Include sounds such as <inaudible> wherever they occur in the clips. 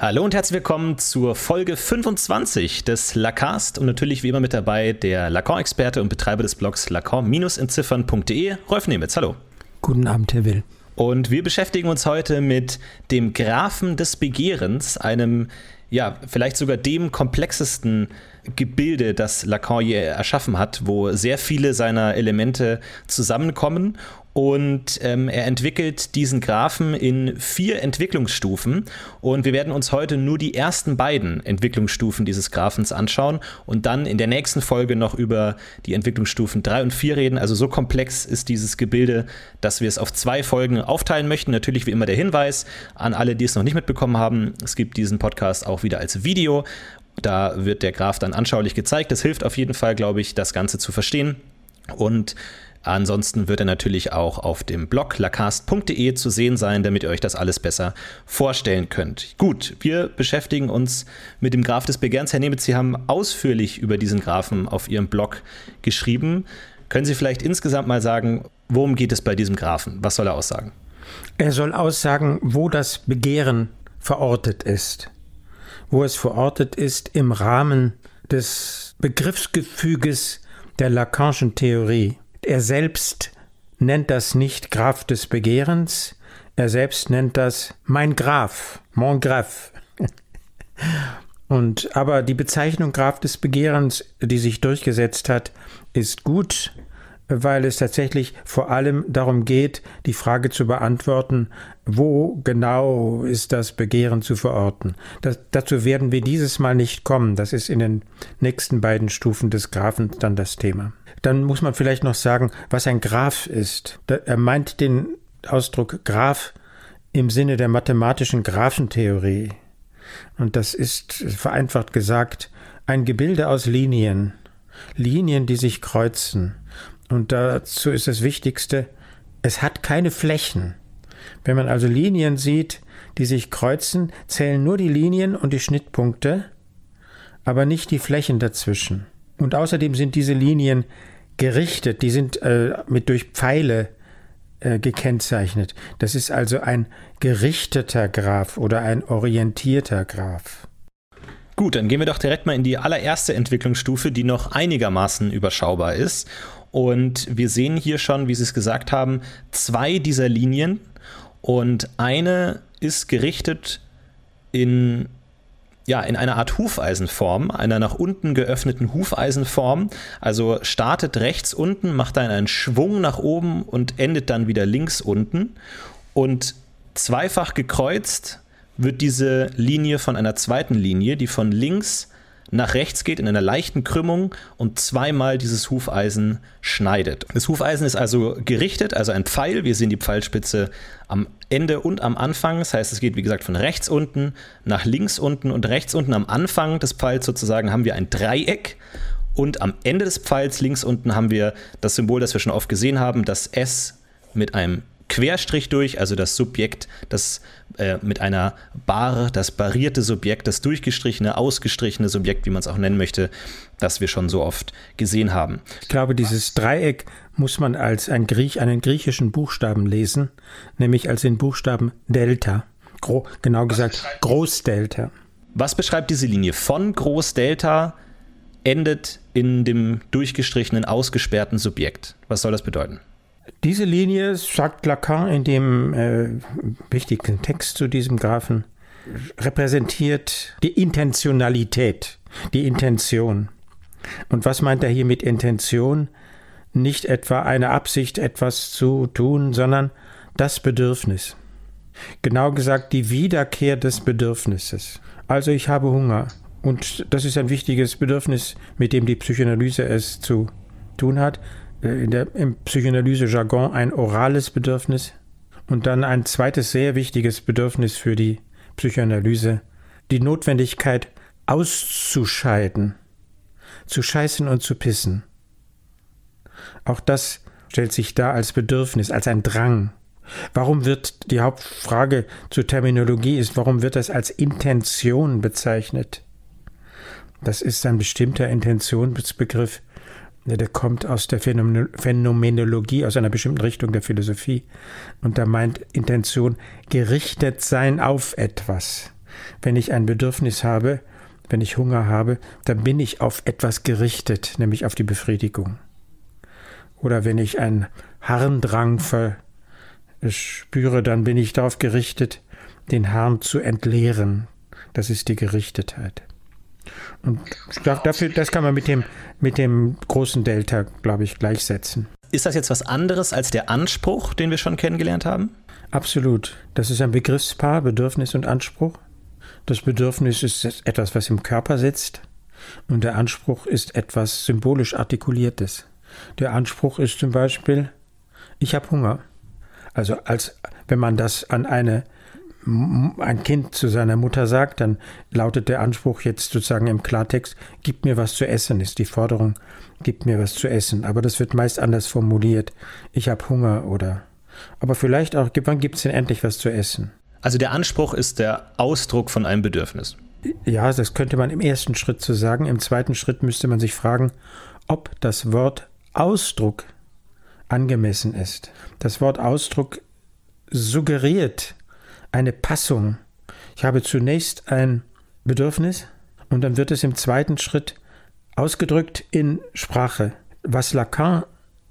Hallo und herzlich willkommen zur Folge 25 des Lacast und natürlich wie immer mit dabei der Lacan-Experte und Betreiber des Blogs lacan-entziffern.de, Rolf Nemitz. Hallo. Guten Abend, Herr Will. Und wir beschäftigen uns heute mit dem Graphen des Begehrens, einem, ja, vielleicht sogar dem komplexesten Gebilde, das Lacan je erschaffen hat, wo sehr viele seiner Elemente zusammenkommen und ähm, er entwickelt diesen Graphen in vier Entwicklungsstufen. Und wir werden uns heute nur die ersten beiden Entwicklungsstufen dieses Graphens anschauen und dann in der nächsten Folge noch über die Entwicklungsstufen 3 und 4 reden. Also so komplex ist dieses Gebilde, dass wir es auf zwei Folgen aufteilen möchten. Natürlich wie immer der Hinweis an alle, die es noch nicht mitbekommen haben. Es gibt diesen Podcast auch wieder als Video. Da wird der Graph dann anschaulich gezeigt. Das hilft auf jeden Fall, glaube ich, das Ganze zu verstehen. Und Ansonsten wird er natürlich auch auf dem Blog lacast.de zu sehen sein, damit ihr euch das alles besser vorstellen könnt. Gut, wir beschäftigen uns mit dem Graph des Begehrens. Herr Nemitz, Sie haben ausführlich über diesen Graphen auf Ihrem Blog geschrieben. Können Sie vielleicht insgesamt mal sagen, worum geht es bei diesem Graphen? Was soll er aussagen? Er soll aussagen, wo das Begehren verortet ist. Wo es verortet ist im Rahmen des Begriffsgefüges der Lacanischen Theorie. Er selbst nennt das nicht Graf des Begehrens, er selbst nennt das mein Graf, mon Graf. Und aber die Bezeichnung Graf des Begehrens, die sich durchgesetzt hat, ist gut, weil es tatsächlich vor allem darum geht, die Frage zu beantworten, wo genau ist das Begehren zu verorten. Das, dazu werden wir dieses Mal nicht kommen. Das ist in den nächsten beiden Stufen des Graphen dann das Thema. Dann muss man vielleicht noch sagen, was ein Graph ist. Er meint den Ausdruck Graph im Sinne der mathematischen Graphentheorie. Und das ist vereinfacht gesagt ein Gebilde aus Linien. Linien, die sich kreuzen. Und dazu ist das Wichtigste, es hat keine Flächen. Wenn man also Linien sieht, die sich kreuzen, zählen nur die Linien und die Schnittpunkte, aber nicht die Flächen dazwischen. Und außerdem sind diese Linien gerichtet, die sind äh, mit durch Pfeile äh, gekennzeichnet. Das ist also ein gerichteter Graph oder ein orientierter Graph. Gut, dann gehen wir doch direkt mal in die allererste Entwicklungsstufe, die noch einigermaßen überschaubar ist. Und wir sehen hier schon, wie Sie es gesagt haben, zwei dieser Linien. Und eine ist gerichtet in ja, in einer Art Hufeisenform, einer nach unten geöffneten Hufeisenform. Also startet rechts unten, macht dann einen Schwung nach oben und endet dann wieder links unten. Und zweifach gekreuzt wird diese Linie von einer zweiten Linie, die von links nach rechts geht in einer leichten Krümmung und zweimal dieses Hufeisen schneidet. Das Hufeisen ist also gerichtet, also ein Pfeil. Wir sehen die Pfeilspitze am Ende und am Anfang. Das heißt, es geht wie gesagt von rechts unten nach links unten und rechts unten am Anfang des Pfeils sozusagen haben wir ein Dreieck. Und am Ende des Pfeils links unten haben wir das Symbol, das wir schon oft gesehen haben, das S mit einem Querstrich durch, also das Subjekt, das äh, mit einer Bar, das barierte Subjekt, das durchgestrichene, ausgestrichene Subjekt, wie man es auch nennen möchte, das wir schon so oft gesehen haben. Ich glaube, dieses Dreieck muss man als ein Griech, einen griechischen Buchstaben lesen, nämlich als den Buchstaben Delta. Gro genau gesagt Großdelta. Was beschreibt diese Linie? Von Großdelta endet in dem durchgestrichenen, ausgesperrten Subjekt. Was soll das bedeuten? Diese Linie, sagt Lacan in dem äh, wichtigen Text zu diesem Graphen, repräsentiert die Intentionalität, die Intention. Und was meint er hier mit Intention? Nicht etwa eine Absicht, etwas zu tun, sondern das Bedürfnis. Genau gesagt die Wiederkehr des Bedürfnisses. Also ich habe Hunger. Und das ist ein wichtiges Bedürfnis, mit dem die Psychoanalyse es zu tun hat. Äh, in der, im Psychoanalyse-Jargon ein orales Bedürfnis und dann ein zweites sehr wichtiges Bedürfnis für die Psychoanalyse, die Notwendigkeit auszuscheiden, zu scheißen und zu pissen. Auch das stellt sich da als Bedürfnis, als ein Drang. Warum wird die Hauptfrage zur Terminologie ist, warum wird das als Intention bezeichnet? Das ist ein bestimmter Intentionsbegriff, der kommt aus der Phänomenologie, aus einer bestimmten Richtung der Philosophie. Und da meint Intention gerichtet sein auf etwas. Wenn ich ein Bedürfnis habe, wenn ich Hunger habe, dann bin ich auf etwas gerichtet, nämlich auf die Befriedigung. Oder wenn ich einen Harndrang verspüre, dann bin ich darauf gerichtet, den Harn zu entleeren. Das ist die Gerichtetheit. Und dafür, das kann man mit dem, mit dem großen Delta, glaube ich, gleichsetzen. Ist das jetzt was anderes als der Anspruch, den wir schon kennengelernt haben? Absolut. Das ist ein Begriffspaar, Bedürfnis und Anspruch. Das Bedürfnis ist etwas, was im Körper sitzt, und der Anspruch ist etwas symbolisch Artikuliertes. Der Anspruch ist zum Beispiel, ich habe Hunger. Also als wenn man das an eine ein Kind zu seiner Mutter sagt, dann lautet der Anspruch jetzt sozusagen im Klartext, gib mir was zu essen, ist die Forderung, gib mir was zu essen. Aber das wird meist anders formuliert. Ich habe Hunger oder. Aber vielleicht auch, wann gibt es denn endlich was zu essen? Also der Anspruch ist der Ausdruck von einem Bedürfnis. Ja, das könnte man im ersten Schritt so sagen. Im zweiten Schritt müsste man sich fragen, ob das Wort Ausdruck angemessen ist. Das Wort Ausdruck suggeriert eine Passung. Ich habe zunächst ein Bedürfnis und dann wird es im zweiten Schritt ausgedrückt in Sprache. Was Lacan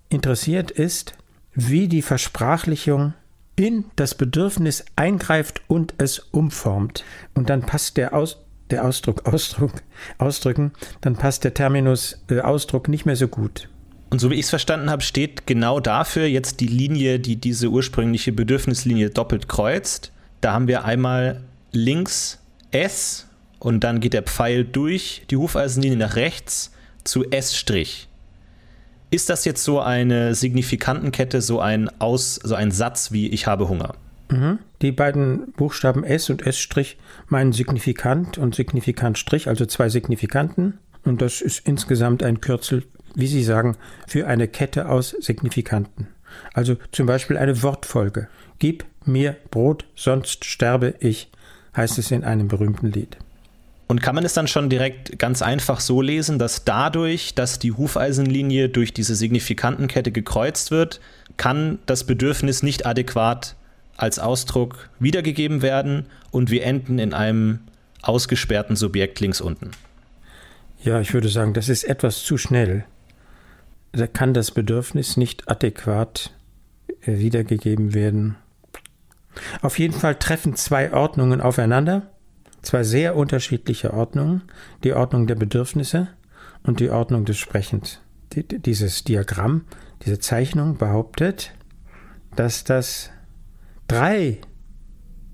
interessiert ist, wie die Versprachlichung in das Bedürfnis eingreift und es umformt. Und dann passt der, Aus, der Ausdruck, <laughs> Ausdruck, Ausdrücken, dann passt der Terminus äh, Ausdruck nicht mehr so gut. Und so wie ich es verstanden habe, steht genau dafür jetzt die Linie, die diese ursprüngliche Bedürfnislinie doppelt kreuzt. Da haben wir einmal links S und dann geht der Pfeil durch die Hufeisenlinie nach rechts zu S'. Ist das jetzt so eine Signifikantenkette, so ein, Aus, so ein Satz wie ich habe Hunger? Mhm. Die beiden Buchstaben S und S' meinen Signifikant und Signifikant Strich, also zwei Signifikanten. Und das ist insgesamt ein Kürzel, wie Sie sagen, für eine Kette aus Signifikanten. Also zum Beispiel eine Wortfolge. Gib mir Brot, sonst sterbe ich, heißt es in einem berühmten Lied. Und kann man es dann schon direkt ganz einfach so lesen, dass dadurch, dass die Hufeisenlinie durch diese Signifikantenkette gekreuzt wird, kann das Bedürfnis nicht adäquat als Ausdruck wiedergegeben werden und wir enden in einem ausgesperrten Subjekt links unten? Ja, ich würde sagen, das ist etwas zu schnell. Da kann das Bedürfnis nicht adäquat äh, wiedergegeben werden. Auf jeden Fall treffen zwei Ordnungen aufeinander zwei sehr unterschiedliche Ordnungen, die Ordnung der Bedürfnisse und die Ordnung des Sprechens. Dieses Diagramm, diese Zeichnung behauptet, dass das drei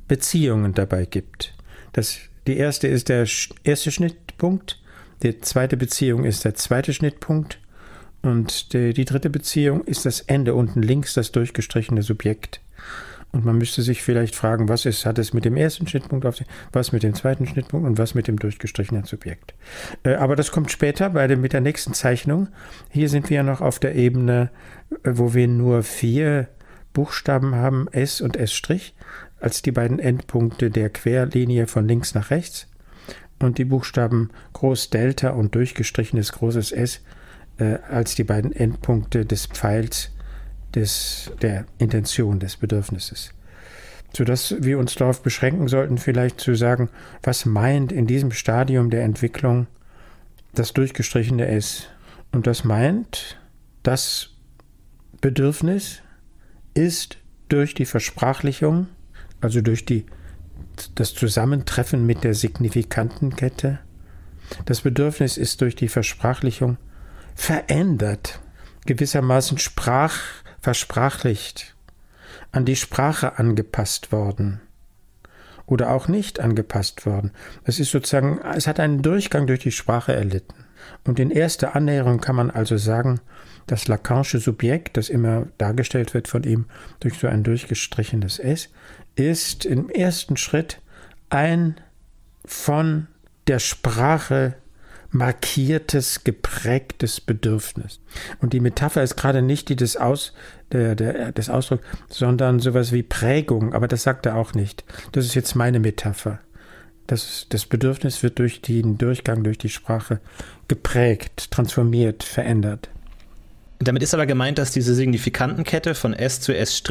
Beziehungen dabei gibt. Das, die erste ist der erste Schnittpunkt, die zweite Beziehung ist der zweite Schnittpunkt und die, die dritte Beziehung ist das Ende unten links, das durchgestrichene Subjekt. Und man müsste sich vielleicht fragen, was ist, hat es mit dem ersten Schnittpunkt auf sich, was mit dem zweiten Schnittpunkt und was mit dem durchgestrichenen Subjekt. Äh, aber das kommt später bei dem, mit der nächsten Zeichnung. Hier sind wir ja noch auf der Ebene, äh, wo wir nur vier Buchstaben haben, S und S', als die beiden Endpunkte der Querlinie von links nach rechts. Und die Buchstaben Groß Delta und durchgestrichenes großes S äh, als die beiden Endpunkte des Pfeils des, der Intention, des Bedürfnisses. Sodass wir uns darauf beschränken sollten, vielleicht zu sagen, was meint in diesem Stadium der Entwicklung das durchgestrichene S? Und das meint, das Bedürfnis ist durch die Versprachlichung, also durch die, das Zusammentreffen mit der Signifikantenkette, das Bedürfnis ist durch die Versprachlichung verändert, gewissermaßen sprach, versprachlicht, an die Sprache angepasst worden oder auch nicht angepasst worden. Es ist sozusagen, es hat einen Durchgang durch die Sprache erlitten. Und in erster Annäherung kann man also sagen, das Lacanische Subjekt, das immer dargestellt wird von ihm durch so ein durchgestrichenes S, ist im ersten Schritt ein von der Sprache markiertes, geprägtes Bedürfnis. Und die Metapher ist gerade nicht die des, Aus, der, der, des Ausdrucks, sondern sowas wie Prägung, aber das sagt er auch nicht. Das ist jetzt meine Metapher. Das, das Bedürfnis wird durch den Durchgang durch die Sprache geprägt, transformiert, verändert. Damit ist aber gemeint, dass diese Signifikantenkette von S zu S'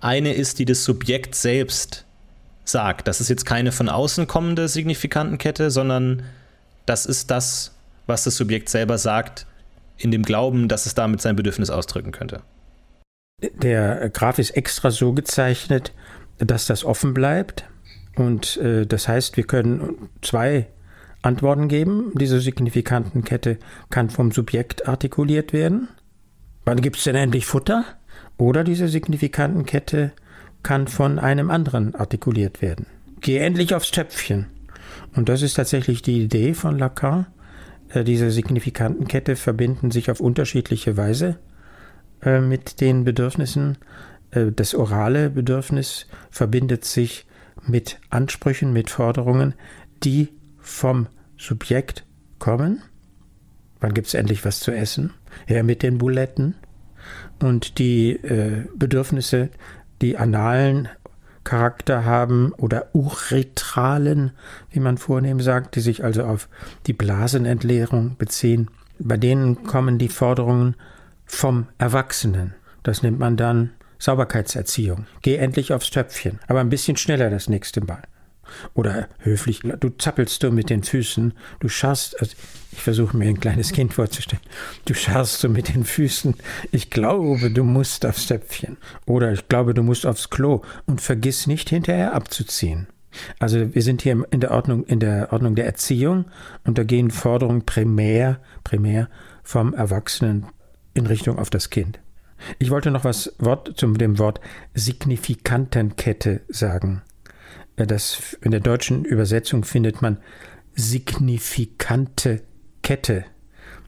eine ist, die das Subjekt selbst sagt. Das ist jetzt keine von außen kommende Signifikantenkette, sondern das ist das, was das Subjekt selber sagt, in dem Glauben, dass es damit sein Bedürfnis ausdrücken könnte. Der Graph ist extra so gezeichnet, dass das offen bleibt. Und äh, das heißt, wir können zwei Antworten geben. Diese Signifikantenkette kann vom Subjekt artikuliert werden. Wann gibt es denn endlich Futter? Oder diese Signifikantenkette kann von einem anderen artikuliert werden. Geh endlich aufs Töpfchen. Und das ist tatsächlich die Idee von Lacan. Äh, diese Signifikantenkette verbinden sich auf unterschiedliche Weise äh, mit den Bedürfnissen. Äh, das orale Bedürfnis verbindet sich mit Ansprüchen, mit Forderungen, die vom Subjekt kommen. Wann gibt es endlich was zu essen? Her mit den Buletten. Und die Bedürfnisse, die analen Charakter haben oder uretralen, wie man vornehm sagt, die sich also auf die Blasenentleerung beziehen. Bei denen kommen die Forderungen vom Erwachsenen. Das nennt man dann Sauberkeitserziehung. Geh endlich aufs Töpfchen, aber ein bisschen schneller das nächste Mal. Oder höflich, du zappelst du mit den Füßen, du scharrst, also ich versuche mir ein kleines Kind vorzustellen, du scharrst du mit den Füßen, ich glaube, du musst aufs Töpfchen. Oder ich glaube, du musst aufs Klo und vergiss nicht hinterher abzuziehen. Also wir sind hier in der Ordnung, in der Ordnung der Erziehung und da gehen Forderungen primär, primär vom Erwachsenen in Richtung auf das Kind. Ich wollte noch was Wort zum dem Wort Signifikantenkette sagen. Das, in der deutschen Übersetzung findet man signifikante Kette.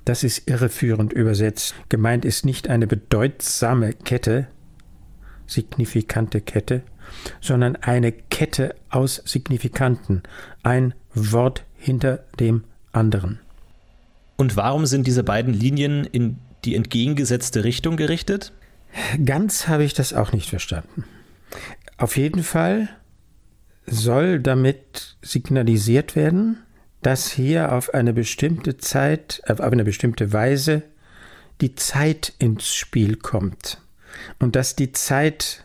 Das ist irreführend übersetzt. Gemeint ist nicht eine bedeutsame Kette, signifikante Kette, sondern eine Kette aus Signifikanten, ein Wort hinter dem anderen. Und warum sind diese beiden Linien in die entgegengesetzte Richtung gerichtet? Ganz habe ich das auch nicht verstanden. Auf jeden Fall soll damit signalisiert werden, dass hier auf eine bestimmte Zeit, auf eine bestimmte Weise die Zeit ins Spiel kommt. Und dass die Zeit,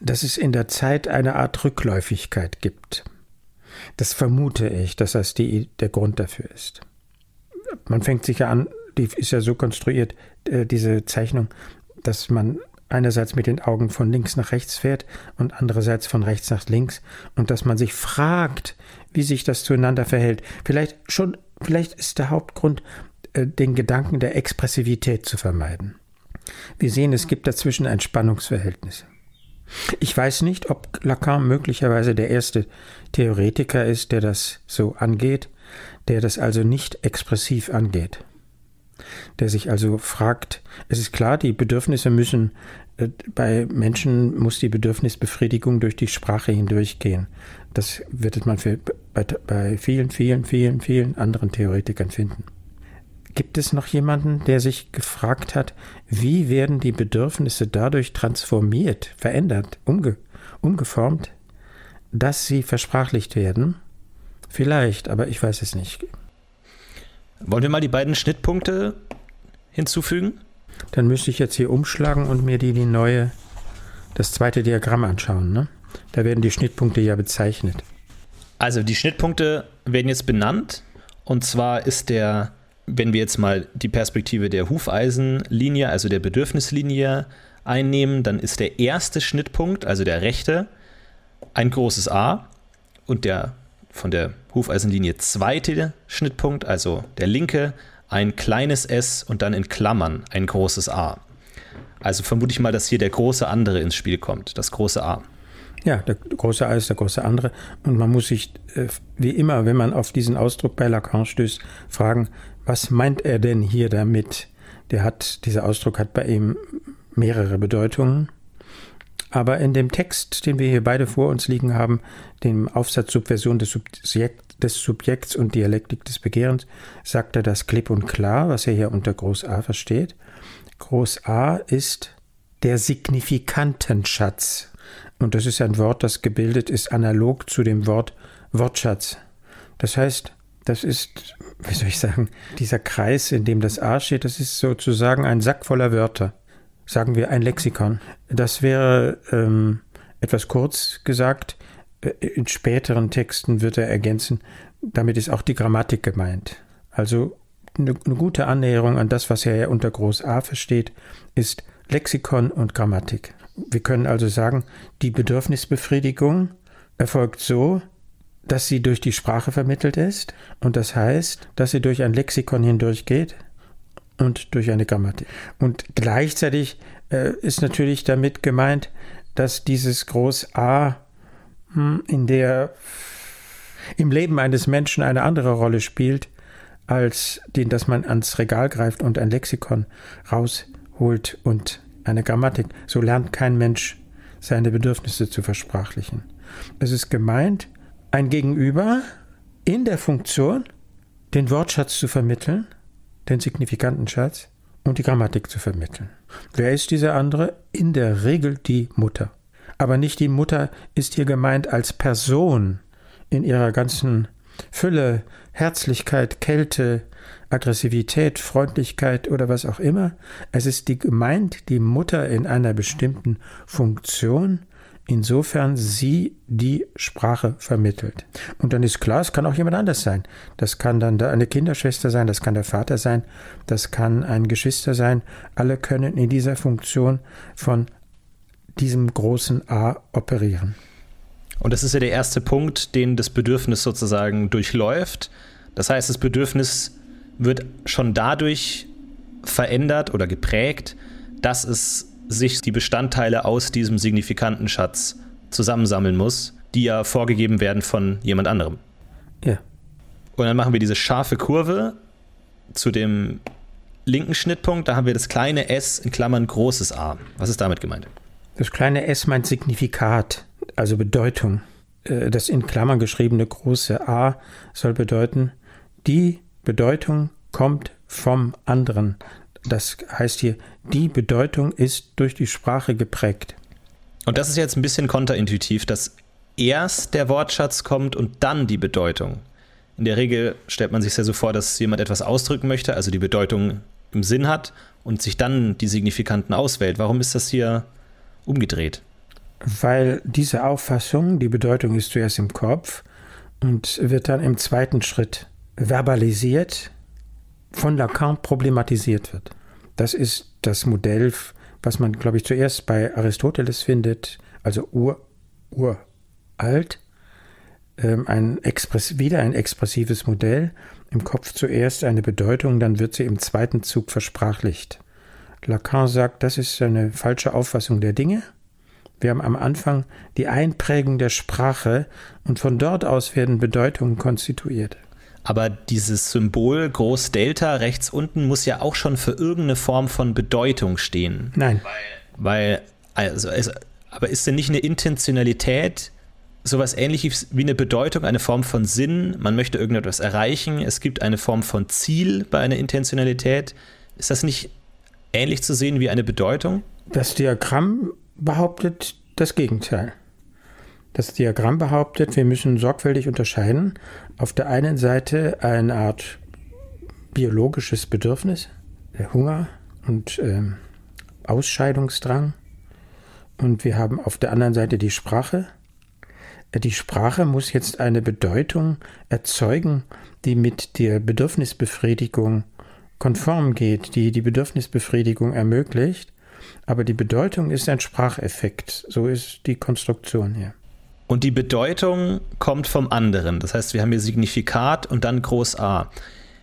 dass es in der Zeit eine Art Rückläufigkeit gibt. Das vermute ich, dass das die, der Grund dafür ist. Man fängt sich ja an, die ist ja so konstruiert, äh, diese Zeichnung, dass man einerseits mit den Augen von links nach rechts fährt und andererseits von rechts nach links und dass man sich fragt, wie sich das zueinander verhält. Vielleicht schon, vielleicht ist der Hauptgrund, äh, den Gedanken der Expressivität zu vermeiden. Wir sehen, es gibt dazwischen ein Spannungsverhältnis. Ich weiß nicht, ob Lacan möglicherweise der erste Theoretiker ist, der das so angeht, der das also nicht expressiv angeht der sich also fragt, es ist klar, die Bedürfnisse müssen, äh, bei Menschen muss die Bedürfnisbefriedigung durch die Sprache hindurchgehen. Das wird man für, bei, bei vielen, vielen, vielen, vielen anderen Theoretikern finden. Gibt es noch jemanden, der sich gefragt hat, wie werden die Bedürfnisse dadurch transformiert, verändert, umge umgeformt, dass sie versprachlicht werden? Vielleicht, aber ich weiß es nicht. Wollen wir mal die beiden Schnittpunkte hinzufügen? Dann müsste ich jetzt hier umschlagen und mir die, die neue, das zweite Diagramm anschauen. Ne? Da werden die Schnittpunkte ja bezeichnet. Also die Schnittpunkte werden jetzt benannt. Und zwar ist der, wenn wir jetzt mal die Perspektive der Hufeisenlinie, also der Bedürfnislinie einnehmen, dann ist der erste Schnittpunkt, also der rechte, ein großes A und der von der Hufeisenlinie zweite Schnittpunkt, also der linke, ein kleines s und dann in Klammern ein großes A. Also vermute ich mal, dass hier der große andere ins Spiel kommt, das große A. Ja, der große A ist der große andere. Und man muss sich, äh, wie immer, wenn man auf diesen Ausdruck bei Lacan stößt, fragen, was meint er denn hier damit? Der hat, dieser Ausdruck hat bei ihm mehrere Bedeutungen. Aber in dem Text, den wir hier beide vor uns liegen haben, dem Aufsatz Subversion des, Subjekt, des Subjekts und Dialektik des Begehrens, sagt er das klipp und klar, was er hier unter Groß A versteht. Groß A ist der Signifikantenschatz. Und das ist ein Wort, das gebildet ist analog zu dem Wort Wortschatz. Das heißt, das ist, wie soll ich sagen, dieser Kreis, in dem das A steht, das ist sozusagen ein Sack voller Wörter sagen wir ein Lexikon. Das wäre ähm, etwas kurz gesagt äh, in späteren Texten wird er ergänzen, damit ist auch die Grammatik gemeint. Also eine, eine gute Annäherung an das, was er ja unter Groß A versteht, ist Lexikon und Grammatik. Wir können also sagen, die Bedürfnisbefriedigung erfolgt so, dass sie durch die Sprache vermittelt ist und das heißt, dass sie durch ein Lexikon hindurchgeht und durch eine Grammatik. Und gleichzeitig äh, ist natürlich damit gemeint, dass dieses Groß A hm, in der im Leben eines Menschen eine andere Rolle spielt, als den, dass man ans Regal greift und ein Lexikon rausholt und eine Grammatik. So lernt kein Mensch seine Bedürfnisse zu versprachlichen. Es ist gemeint, ein Gegenüber in der Funktion, den Wortschatz zu vermitteln, den signifikanten Schatz und die Grammatik zu vermitteln. Wer ist dieser andere? In der Regel die Mutter. Aber nicht die Mutter ist hier gemeint als Person in ihrer ganzen Fülle, Herzlichkeit, Kälte, Aggressivität, Freundlichkeit oder was auch immer. Es ist die gemeint die Mutter in einer bestimmten Funktion, insofern sie die Sprache vermittelt. Und dann ist klar, es kann auch jemand anders sein. Das kann dann eine Kinderschwester sein, das kann der Vater sein, das kann ein Geschwister sein. Alle können in dieser Funktion von diesem großen A operieren. Und das ist ja der erste Punkt, den das Bedürfnis sozusagen durchläuft. Das heißt, das Bedürfnis wird schon dadurch verändert oder geprägt, dass es sich die Bestandteile aus diesem signifikanten Schatz zusammensammeln muss, die ja vorgegeben werden von jemand anderem. Ja. Und dann machen wir diese scharfe Kurve zu dem linken Schnittpunkt, da haben wir das kleine s in Klammern großes a. Was ist damit gemeint? Das kleine s meint Signifikat, also Bedeutung. Äh, das in Klammern geschriebene große a soll bedeuten, die Bedeutung kommt vom anderen. Das heißt hier, die Bedeutung ist durch die Sprache geprägt. Und das ist jetzt ein bisschen kontraintuitiv, dass erst der Wortschatz kommt und dann die Bedeutung. In der Regel stellt man sich ja so vor, dass jemand etwas ausdrücken möchte, also die Bedeutung im Sinn hat und sich dann die Signifikanten auswählt. Warum ist das hier umgedreht? Weil diese Auffassung, die Bedeutung ist zuerst im Kopf und wird dann im zweiten Schritt verbalisiert, von Lacan problematisiert wird. Das ist das Modell, was man, glaube ich, zuerst bei Aristoteles findet, also ur, uralt, ähm, wieder ein expressives Modell, im Kopf zuerst eine Bedeutung, dann wird sie im zweiten Zug versprachlicht. Lacan sagt, das ist eine falsche Auffassung der Dinge. Wir haben am Anfang die Einprägung der Sprache und von dort aus werden Bedeutungen konstituiert. Aber dieses Symbol Groß Delta rechts unten muss ja auch schon für irgendeine Form von Bedeutung stehen. Nein. Weil, also, es, aber ist denn nicht eine Intentionalität sowas ähnliches wie eine Bedeutung, eine Form von Sinn? Man möchte irgendetwas erreichen. Es gibt eine Form von Ziel bei einer Intentionalität. Ist das nicht ähnlich zu sehen wie eine Bedeutung? Das Diagramm behauptet das Gegenteil. Das Diagramm behauptet, wir müssen sorgfältig unterscheiden. Auf der einen Seite eine Art biologisches Bedürfnis, der Hunger und äh, Ausscheidungsdrang. Und wir haben auf der anderen Seite die Sprache. Die Sprache muss jetzt eine Bedeutung erzeugen, die mit der Bedürfnisbefriedigung konform geht, die die Bedürfnisbefriedigung ermöglicht. Aber die Bedeutung ist ein Spracheffekt. So ist die Konstruktion hier. Und die Bedeutung kommt vom anderen. Das heißt, wir haben hier Signifikat und dann Groß A.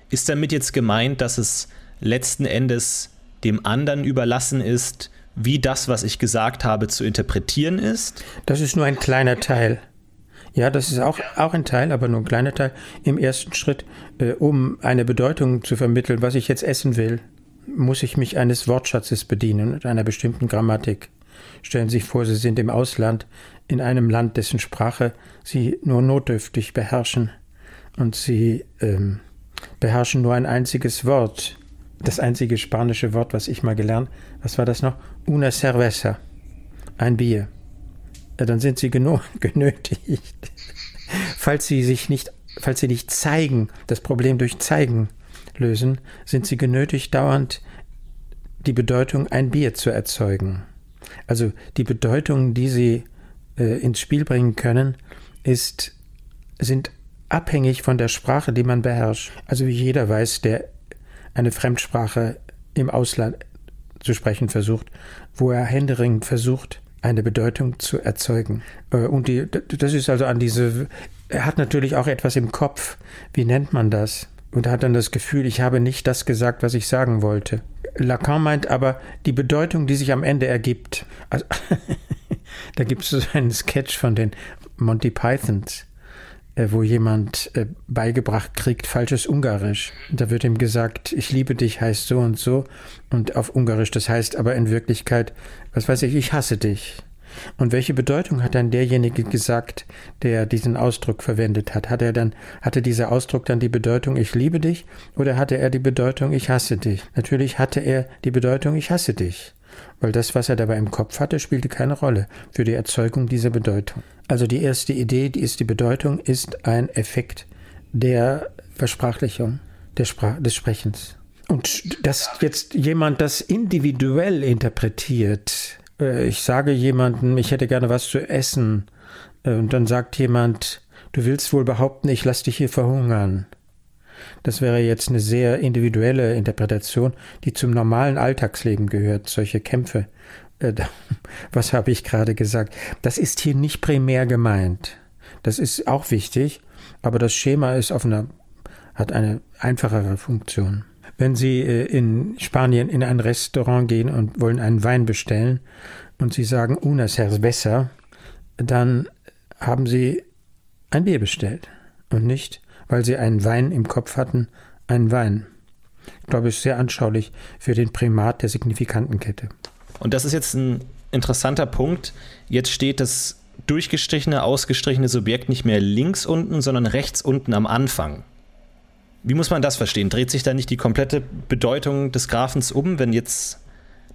Ist damit jetzt gemeint, dass es letzten Endes dem anderen überlassen ist, wie das, was ich gesagt habe, zu interpretieren ist? Das ist nur ein kleiner Teil. Ja, das ist auch, auch ein Teil, aber nur ein kleiner Teil. Im ersten Schritt, äh, um eine Bedeutung zu vermitteln, was ich jetzt essen will, muss ich mich eines Wortschatzes bedienen und einer bestimmten Grammatik. Stellen Sie sich vor, Sie sind im Ausland, in einem Land, dessen Sprache Sie nur notdürftig beherrschen und Sie ähm, beherrschen nur ein einziges Wort. Das einzige spanische Wort, was ich mal gelernt, was war das noch? Una cerveza, ein Bier. Ja, dann sind Sie <laughs> genötigt, falls Sie sich nicht, falls Sie nicht zeigen, das Problem durch Zeigen lösen, sind Sie genötigt, dauernd die Bedeutung ein Bier zu erzeugen. Also die Bedeutung, die sie äh, ins Spiel bringen können, ist, sind abhängig von der Sprache, die man beherrscht. Also wie jeder weiß, der eine Fremdsprache im Ausland zu sprechen versucht, wo er händeringend versucht, eine Bedeutung zu erzeugen. Äh, und die, das ist also an diese, er hat natürlich auch etwas im Kopf. Wie nennt man das? Und hat dann das Gefühl, ich habe nicht das gesagt, was ich sagen wollte. Lacan meint aber die Bedeutung, die sich am Ende ergibt. Also, <laughs> da gibt es so einen Sketch von den Monty Pythons äh, wo jemand äh, beigebracht kriegt, falsches Ungarisch. Da wird ihm gesagt, ich liebe dich heißt so und so und auf Ungarisch, das heißt aber in Wirklichkeit, was weiß ich, ich hasse dich. Und welche Bedeutung hat dann derjenige gesagt, der diesen Ausdruck verwendet hat? Hat er dann, hatte dieser Ausdruck dann die Bedeutung, ich liebe dich? Oder hatte er die Bedeutung, ich hasse dich? Natürlich hatte er die Bedeutung, ich hasse dich weil das, was er dabei im Kopf hatte, spielte keine Rolle für die Erzeugung dieser Bedeutung. Also die erste Idee, die ist die Bedeutung, ist ein Effekt der Versprachlichung, der Sprach, des Sprechens. Und dass jetzt jemand das individuell interpretiert, äh, ich sage jemandem, ich hätte gerne was zu essen, äh, und dann sagt jemand, du willst wohl behaupten, ich lass dich hier verhungern. Das wäre jetzt eine sehr individuelle Interpretation, die zum normalen Alltagsleben gehört, solche Kämpfe. Äh, <laughs> was habe ich gerade gesagt? Das ist hier nicht primär gemeint. Das ist auch wichtig, aber das Schema ist auf einer, hat eine einfachere Funktion. Wenn Sie äh, in Spanien in ein Restaurant gehen und wollen einen Wein bestellen und Sie sagen una cerveza, dann haben Sie ein Bier bestellt und nicht weil sie einen Wein im Kopf hatten, einen Wein. Ich glaube, es ist sehr anschaulich für den Primat der signifikanten Kette. Und das ist jetzt ein interessanter Punkt. Jetzt steht das durchgestrichene, ausgestrichene Subjekt nicht mehr links unten, sondern rechts unten am Anfang. Wie muss man das verstehen? Dreht sich da nicht die komplette Bedeutung des Graphens um, wenn jetzt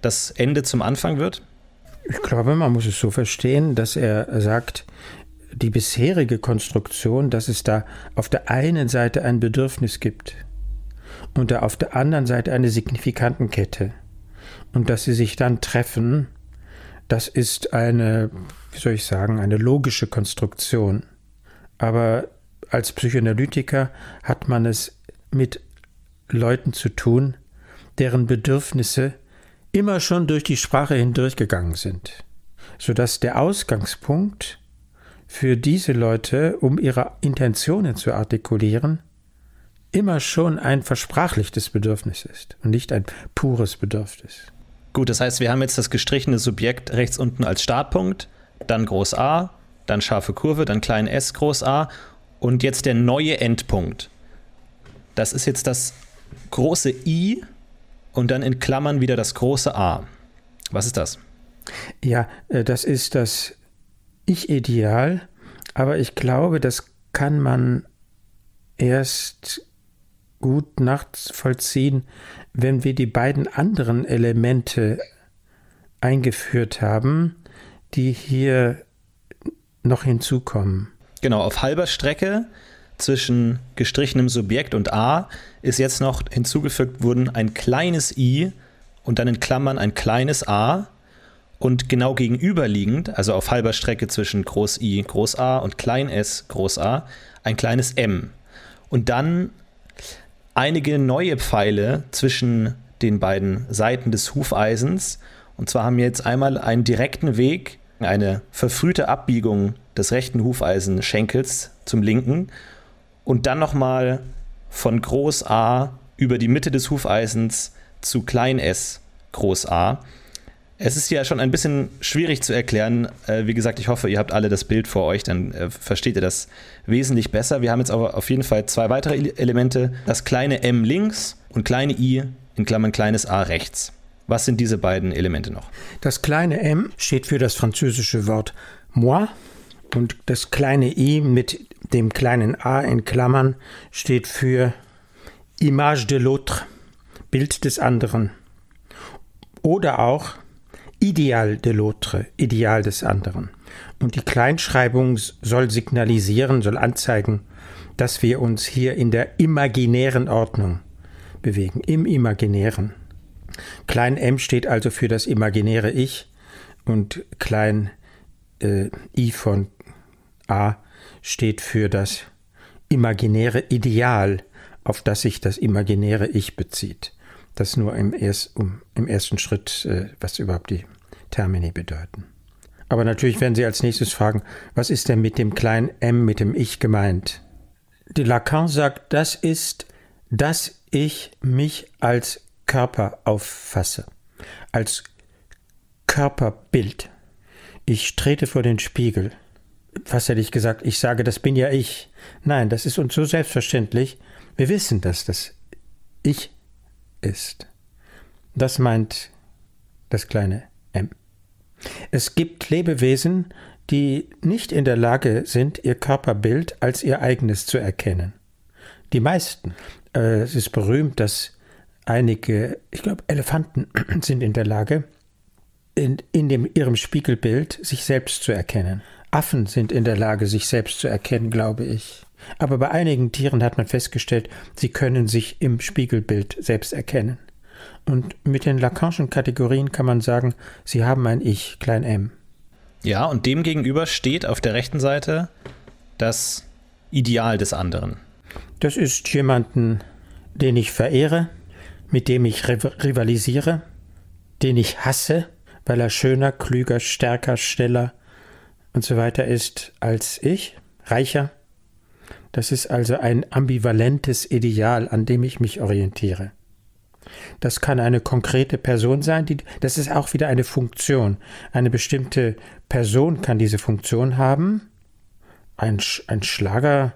das Ende zum Anfang wird? Ich glaube, man muss es so verstehen, dass er sagt, die bisherige Konstruktion, dass es da auf der einen Seite ein Bedürfnis gibt und da auf der anderen Seite eine Signifikantenkette und dass sie sich dann treffen, das ist eine, wie soll ich sagen, eine logische Konstruktion. Aber als Psychoanalytiker hat man es mit Leuten zu tun, deren Bedürfnisse immer schon durch die Sprache hindurchgegangen sind, sodass der Ausgangspunkt für diese Leute, um ihre Intentionen zu artikulieren, immer schon ein versprachlichtes Bedürfnis ist und nicht ein pures Bedürfnis. Gut, das heißt, wir haben jetzt das gestrichene Subjekt rechts unten als Startpunkt, dann Groß A, dann scharfe Kurve, dann klein s Groß A und jetzt der neue Endpunkt. Das ist jetzt das große I und dann in Klammern wieder das große A. Was ist das? Ja, äh, das ist das ich-Ideal, aber ich glaube, das kann man erst gut nachvollziehen, wenn wir die beiden anderen Elemente eingeführt haben, die hier noch hinzukommen. Genau, auf halber Strecke zwischen gestrichenem Subjekt und A ist jetzt noch hinzugefügt worden ein kleines i und dann in Klammern ein kleines a und genau gegenüberliegend, also auf halber Strecke zwischen Groß I, Groß A und Klein s, Groß A, ein kleines m. Und dann einige neue Pfeile zwischen den beiden Seiten des Hufeisens. Und zwar haben wir jetzt einmal einen direkten Weg, eine verfrühte Abbiegung des rechten Hufeisenschenkels zum linken und dann nochmal von Groß A über die Mitte des Hufeisens zu Klein s, Groß A. Es ist ja schon ein bisschen schwierig zu erklären. Äh, wie gesagt, ich hoffe, ihr habt alle das Bild vor euch, dann äh, versteht ihr das wesentlich besser. Wir haben jetzt aber auf jeden Fall zwei weitere Elemente. Das kleine m links und kleine i in Klammern kleines a rechts. Was sind diese beiden Elemente noch? Das kleine m steht für das französische Wort moi und das kleine i mit dem kleinen a in Klammern steht für Image de l'autre, Bild des anderen. Oder auch Ideal de l'autre, Ideal des anderen. Und die Kleinschreibung soll signalisieren, soll anzeigen, dass wir uns hier in der imaginären Ordnung bewegen, im Imaginären. Klein m steht also für das imaginäre Ich und klein äh, i von a steht für das imaginäre Ideal, auf das sich das imaginäre Ich bezieht. Das nur im, erst, um, im ersten Schritt, äh, was überhaupt die Termini bedeuten. Aber natürlich werden Sie als nächstes fragen, was ist denn mit dem kleinen m, mit dem Ich gemeint? Die Lacan sagt, das ist, dass ich mich als Körper auffasse, als Körperbild. Ich trete vor den Spiegel. Was hätte ich gesagt? Ich sage, das bin ja ich. Nein, das ist uns so selbstverständlich. Wir wissen, dass das Ich ist. Das meint das kleine m. Es gibt Lebewesen, die nicht in der Lage sind, ihr Körperbild als ihr eigenes zu erkennen. Die meisten. Äh, es ist berühmt, dass einige, ich glaube, Elefanten <clears throat> sind in der Lage, in, in dem, ihrem Spiegelbild sich selbst zu erkennen. Affen sind in der Lage, sich selbst zu erkennen, glaube ich. Aber bei einigen Tieren hat man festgestellt, sie können sich im Spiegelbild selbst erkennen. Und mit den Lacanischen Kategorien kann man sagen, sie haben ein Ich, klein m. Ja, und dem gegenüber steht auf der rechten Seite das Ideal des anderen. Das ist jemanden, den ich verehre, mit dem ich rivalisiere, den ich hasse, weil er schöner, klüger, stärker, schneller und so weiter ist als ich, reicher. Das ist also ein ambivalentes Ideal, an dem ich mich orientiere. Das kann eine konkrete Person sein, die, das ist auch wieder eine Funktion. Eine bestimmte Person kann diese Funktion haben. Ein, ein Schlager,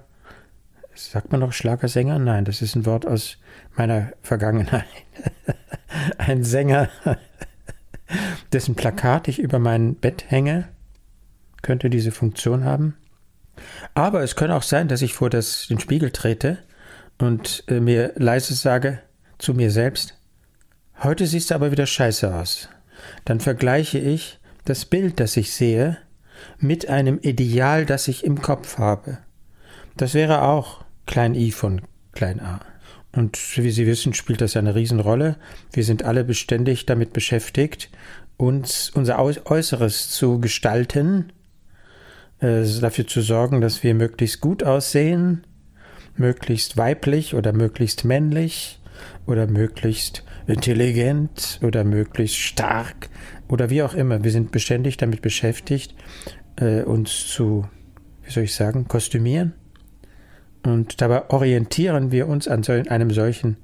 sagt man noch Schlagersänger? Nein, das ist ein Wort aus meiner Vergangenheit. <laughs> ein Sänger, <laughs> dessen Plakat ich über mein Bett hänge, könnte diese Funktion haben. Aber es könnte auch sein, dass ich vor das, den Spiegel trete und äh, mir leise sage, zu mir selbst, heute siehst du aber wieder scheiße aus. Dann vergleiche ich das Bild, das ich sehe, mit einem Ideal, das ich im Kopf habe. Das wäre auch klein i von klein a. Und wie Sie wissen, spielt das eine Riesenrolle. Wir sind alle beständig damit beschäftigt, uns unser Äußeres zu gestalten, äh, dafür zu sorgen, dass wir möglichst gut aussehen, möglichst weiblich oder möglichst männlich, oder möglichst intelligent oder möglichst stark oder wie auch immer. Wir sind beständig damit beschäftigt, äh, uns zu, wie soll ich sagen, kostümieren. Und dabei orientieren wir uns an so, einem solchen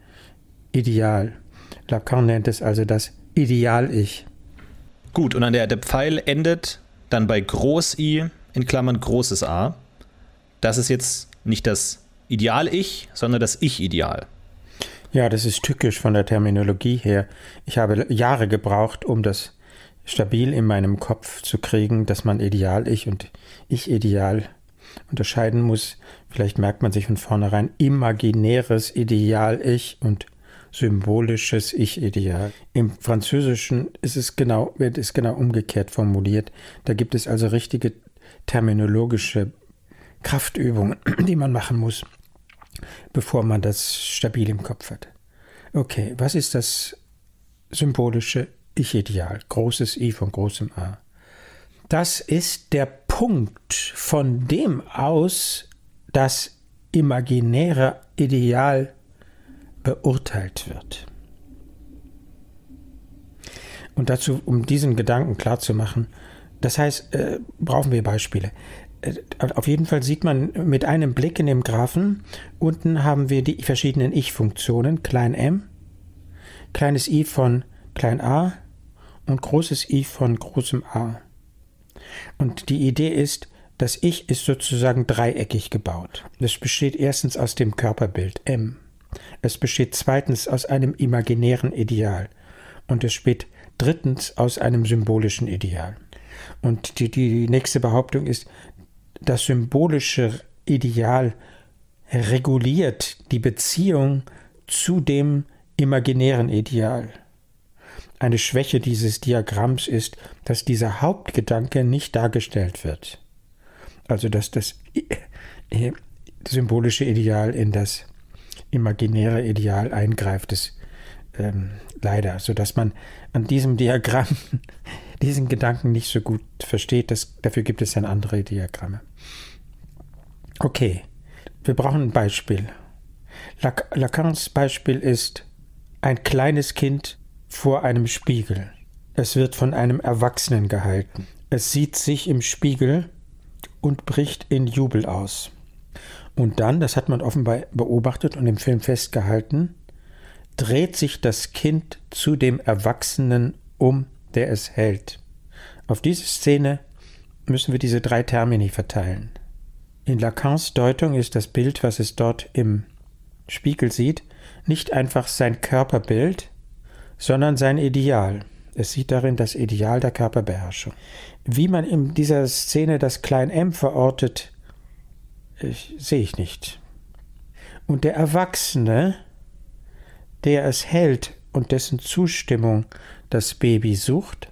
Ideal. Lacan nennt es also das Ideal-Ich. Gut, und an der, der Pfeil endet dann bei Groß-I in Klammern großes A. Das ist jetzt nicht das Ideal-Ich, sondern das Ich-Ideal. Ja, das ist tückisch von der Terminologie her. Ich habe Jahre gebraucht, um das stabil in meinem Kopf zu kriegen, dass man Ideal-Ich und Ich-Ideal unterscheiden muss. Vielleicht merkt man sich von vornherein imaginäres Ideal-Ich und symbolisches Ich-Ideal. Im Französischen ist es genau, wird es genau umgekehrt formuliert. Da gibt es also richtige terminologische Kraftübungen, <clears throat> die man machen muss bevor man das stabil im Kopf hat. Okay, was ist das symbolische Ich-Ideal? Großes I von großem A. Das ist der Punkt, von dem aus das imaginäre Ideal beurteilt wird. Und dazu, um diesen Gedanken klarzumachen, das heißt, äh, brauchen wir Beispiele. Äh, auf jeden Fall sieht man mit einem Blick in dem Graphen, unten haben wir die verschiedenen Ich-Funktionen, klein m, kleines i von klein a und großes i von großem a. Und die Idee ist, das Ich ist sozusagen dreieckig gebaut. Es besteht erstens aus dem Körperbild M. Es besteht zweitens aus einem imaginären Ideal. Und es besteht drittens aus einem symbolischen Ideal. Und die, die nächste Behauptung ist, das symbolische Ideal reguliert die Beziehung zu dem imaginären Ideal. Eine Schwäche dieses Diagramms ist, dass dieser Hauptgedanke nicht dargestellt wird. Also dass das symbolische Ideal in das imaginäre Ideal eingreift, ist ähm, leider, sodass man an diesem Diagramm diesen Gedanken nicht so gut versteht. Das, dafür gibt es dann andere Diagramme. Okay, wir brauchen ein Beispiel. Lacans Beispiel ist ein kleines Kind vor einem Spiegel. Es wird von einem Erwachsenen gehalten. Es sieht sich im Spiegel und bricht in Jubel aus. Und dann, das hat man offenbar beobachtet und im Film festgehalten, dreht sich das Kind zu dem Erwachsenen um, der es hält. Auf diese Szene müssen wir diese drei Termini verteilen. In Lacans Deutung ist das Bild, was es dort im Spiegel sieht, nicht einfach sein Körperbild, sondern sein Ideal. Es sieht darin das Ideal der Körperbeherrschung. Wie man in dieser Szene das Klein m verortet, ich, sehe ich nicht. Und der Erwachsene, der es hält und dessen Zustimmung das Baby sucht,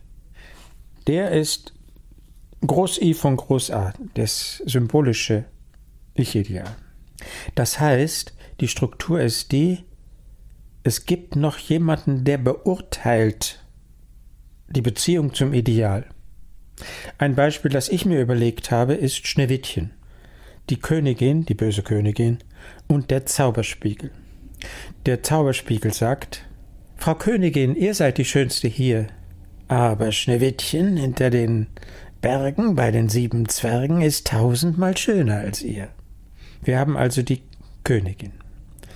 der ist Groß I von Groß A, das symbolische Ich-Ideal. Das heißt, die Struktur ist die, es gibt noch jemanden, der beurteilt die Beziehung zum Ideal. Ein Beispiel, das ich mir überlegt habe, ist Schneewittchen, die Königin, die böse Königin, und der Zauberspiegel. Der Zauberspiegel sagt, Frau Königin, ihr seid die Schönste hier, aber Schneewittchen hinter den Bergen bei den sieben Zwergen ist tausendmal schöner als ihr. Wir haben also die Königin.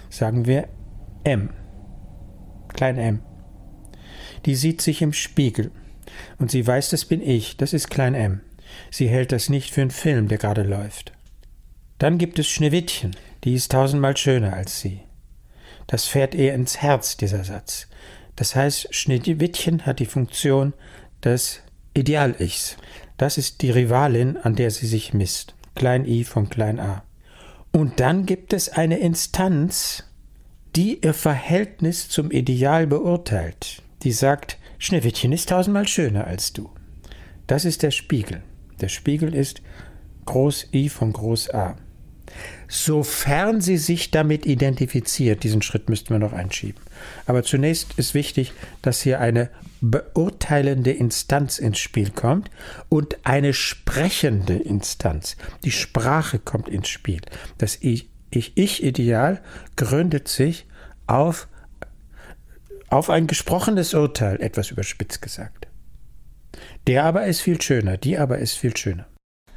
Sagen wir M. Klein M. Die sieht sich im Spiegel. Und sie weiß, das bin ich, das ist Klein M. Sie hält das nicht für einen Film, der gerade läuft. Dann gibt es Schneewittchen, die ist tausendmal schöner als sie. Das fährt ihr ins Herz, dieser Satz. Das heißt, Schneewittchen hat die Funktion des Ideal-Ichs. Das ist die Rivalin, an der sie sich misst. Klein i von klein a. Und dann gibt es eine Instanz, die ihr Verhältnis zum Ideal beurteilt. Die sagt, Schneewittchen ist tausendmal schöner als du. Das ist der Spiegel. Der Spiegel ist Groß I von Groß A. Sofern sie sich damit identifiziert, diesen Schritt müssten wir noch einschieben. Aber zunächst ist wichtig, dass hier eine beurteilende Instanz ins Spiel kommt und eine sprechende Instanz. Die Sprache kommt ins Spiel. Das Ich-Ich-Ideal gründet sich auf, auf ein gesprochenes Urteil, etwas überspitzt gesagt. Der aber ist viel schöner, die aber ist viel schöner.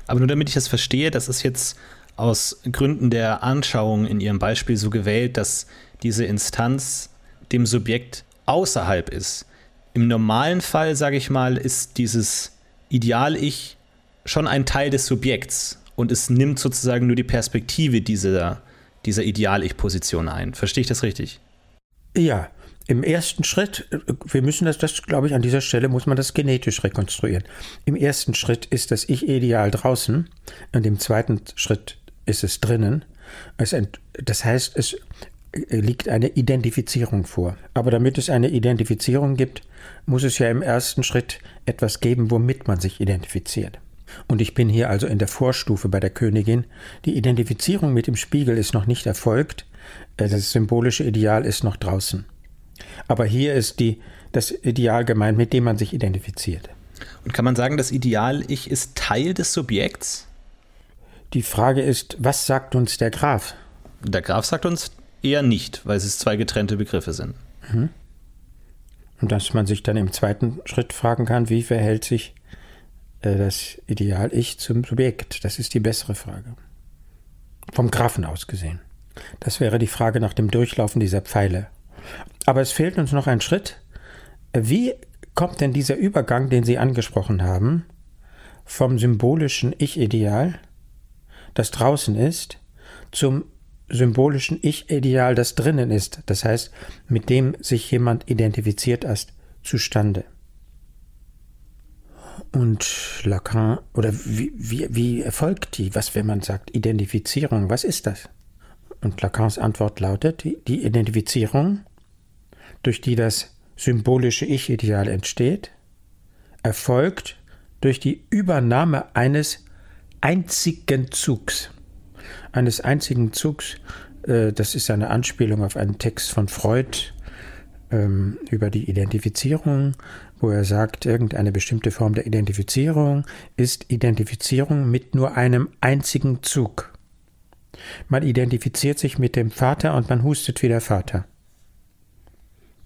Aber nur damit ich das verstehe, das ist jetzt aus Gründen der Anschauung in Ihrem Beispiel so gewählt, dass diese Instanz dem Subjekt außerhalb ist. Im normalen Fall, sage ich mal, ist dieses Ideal-Ich schon ein Teil des Subjekts und es nimmt sozusagen nur die Perspektive dieser, dieser Ideal-Ich-Position ein. Verstehe ich das richtig? Ja, im ersten Schritt, wir müssen das, das glaube ich, an dieser Stelle muss man das genetisch rekonstruieren. Im ersten Schritt ist das Ich-Ideal draußen und im zweiten Schritt ist es drinnen. das heißt, es liegt eine Identifizierung vor. Aber damit es eine Identifizierung gibt, muss es ja im ersten Schritt etwas geben, womit man sich identifiziert. Und ich bin hier also in der Vorstufe bei der Königin. Die Identifizierung mit dem Spiegel ist noch nicht erfolgt. Äh, das symbolische Ideal ist noch draußen. Aber hier ist die, das Ideal gemeint, mit dem man sich identifiziert. Und kann man sagen, das Ideal-Ich ist Teil des Subjekts? Die Frage ist, was sagt uns der Graf? Der Graf sagt uns eher nicht, weil es zwei getrennte Begriffe sind. Mhm. Und dass man sich dann im zweiten Schritt fragen kann, wie verhält sich äh, das Ideal-Ich zum Subjekt? Das ist die bessere Frage. Vom Grafen aus gesehen. Das wäre die Frage nach dem Durchlaufen dieser Pfeile. Aber es fehlt uns noch ein Schritt. Wie kommt denn dieser Übergang, den Sie angesprochen haben, vom symbolischen Ich-Ideal das draußen ist, zum symbolischen Ich-Ideal, das drinnen ist, das heißt, mit dem sich jemand identifiziert ist, zustande. Und Lacan, oder wie, wie, wie erfolgt die? Was, wenn man sagt Identifizierung, was ist das? Und Lacans Antwort lautet, die, Identifizierung, durch die das symbolische Ich-Ideal entsteht, erfolgt durch die Übernahme eines einzigen Zugs. Eines einzigen Zugs, äh, das ist eine Anspielung auf einen Text von Freud ähm, über die Identifizierung, wo er sagt, irgendeine bestimmte Form der Identifizierung ist Identifizierung mit nur einem einzigen Zug. Man identifiziert sich mit dem Vater und man hustet wie der Vater.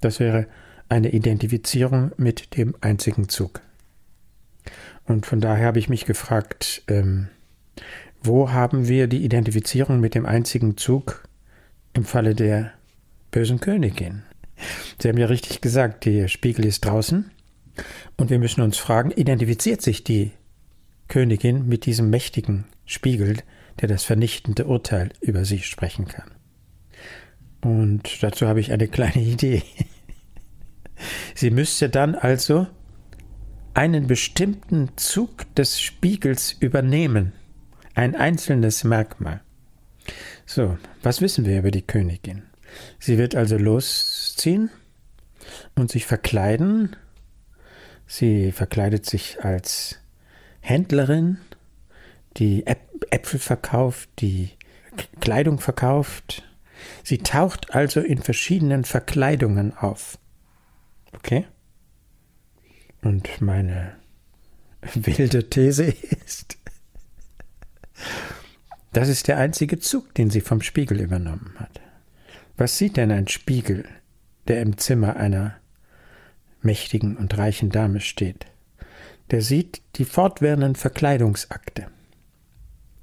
Das wäre eine Identifizierung mit dem einzigen Zug. Und von daher habe ich mich gefragt, ähm, wo haben wir die Identifizierung mit dem einzigen Zug im Falle der bösen Königin? Sie haben ja richtig gesagt, der Spiegel ist draußen. Und wir müssen uns fragen, identifiziert sich die Königin mit diesem mächtigen Spiegel, der das vernichtende Urteil über sie sprechen kann? Und dazu habe ich eine kleine <laughs> Idee. Sie müsste dann also einen bestimmten Zug des Spiegels übernehmen, ein einzelnes Merkmal. So, was wissen wir über die Königin? Sie wird also losziehen und sich verkleiden. Sie verkleidet sich als Händlerin, die Äpfel verkauft, die Kleidung verkauft. Sie taucht also in verschiedenen Verkleidungen auf. Okay? Und meine wilde These ist, das ist der einzige Zug, den sie vom Spiegel übernommen hat. Was sieht denn ein Spiegel, der im Zimmer einer mächtigen und reichen Dame steht? Der sieht die fortwährenden Verkleidungsakte.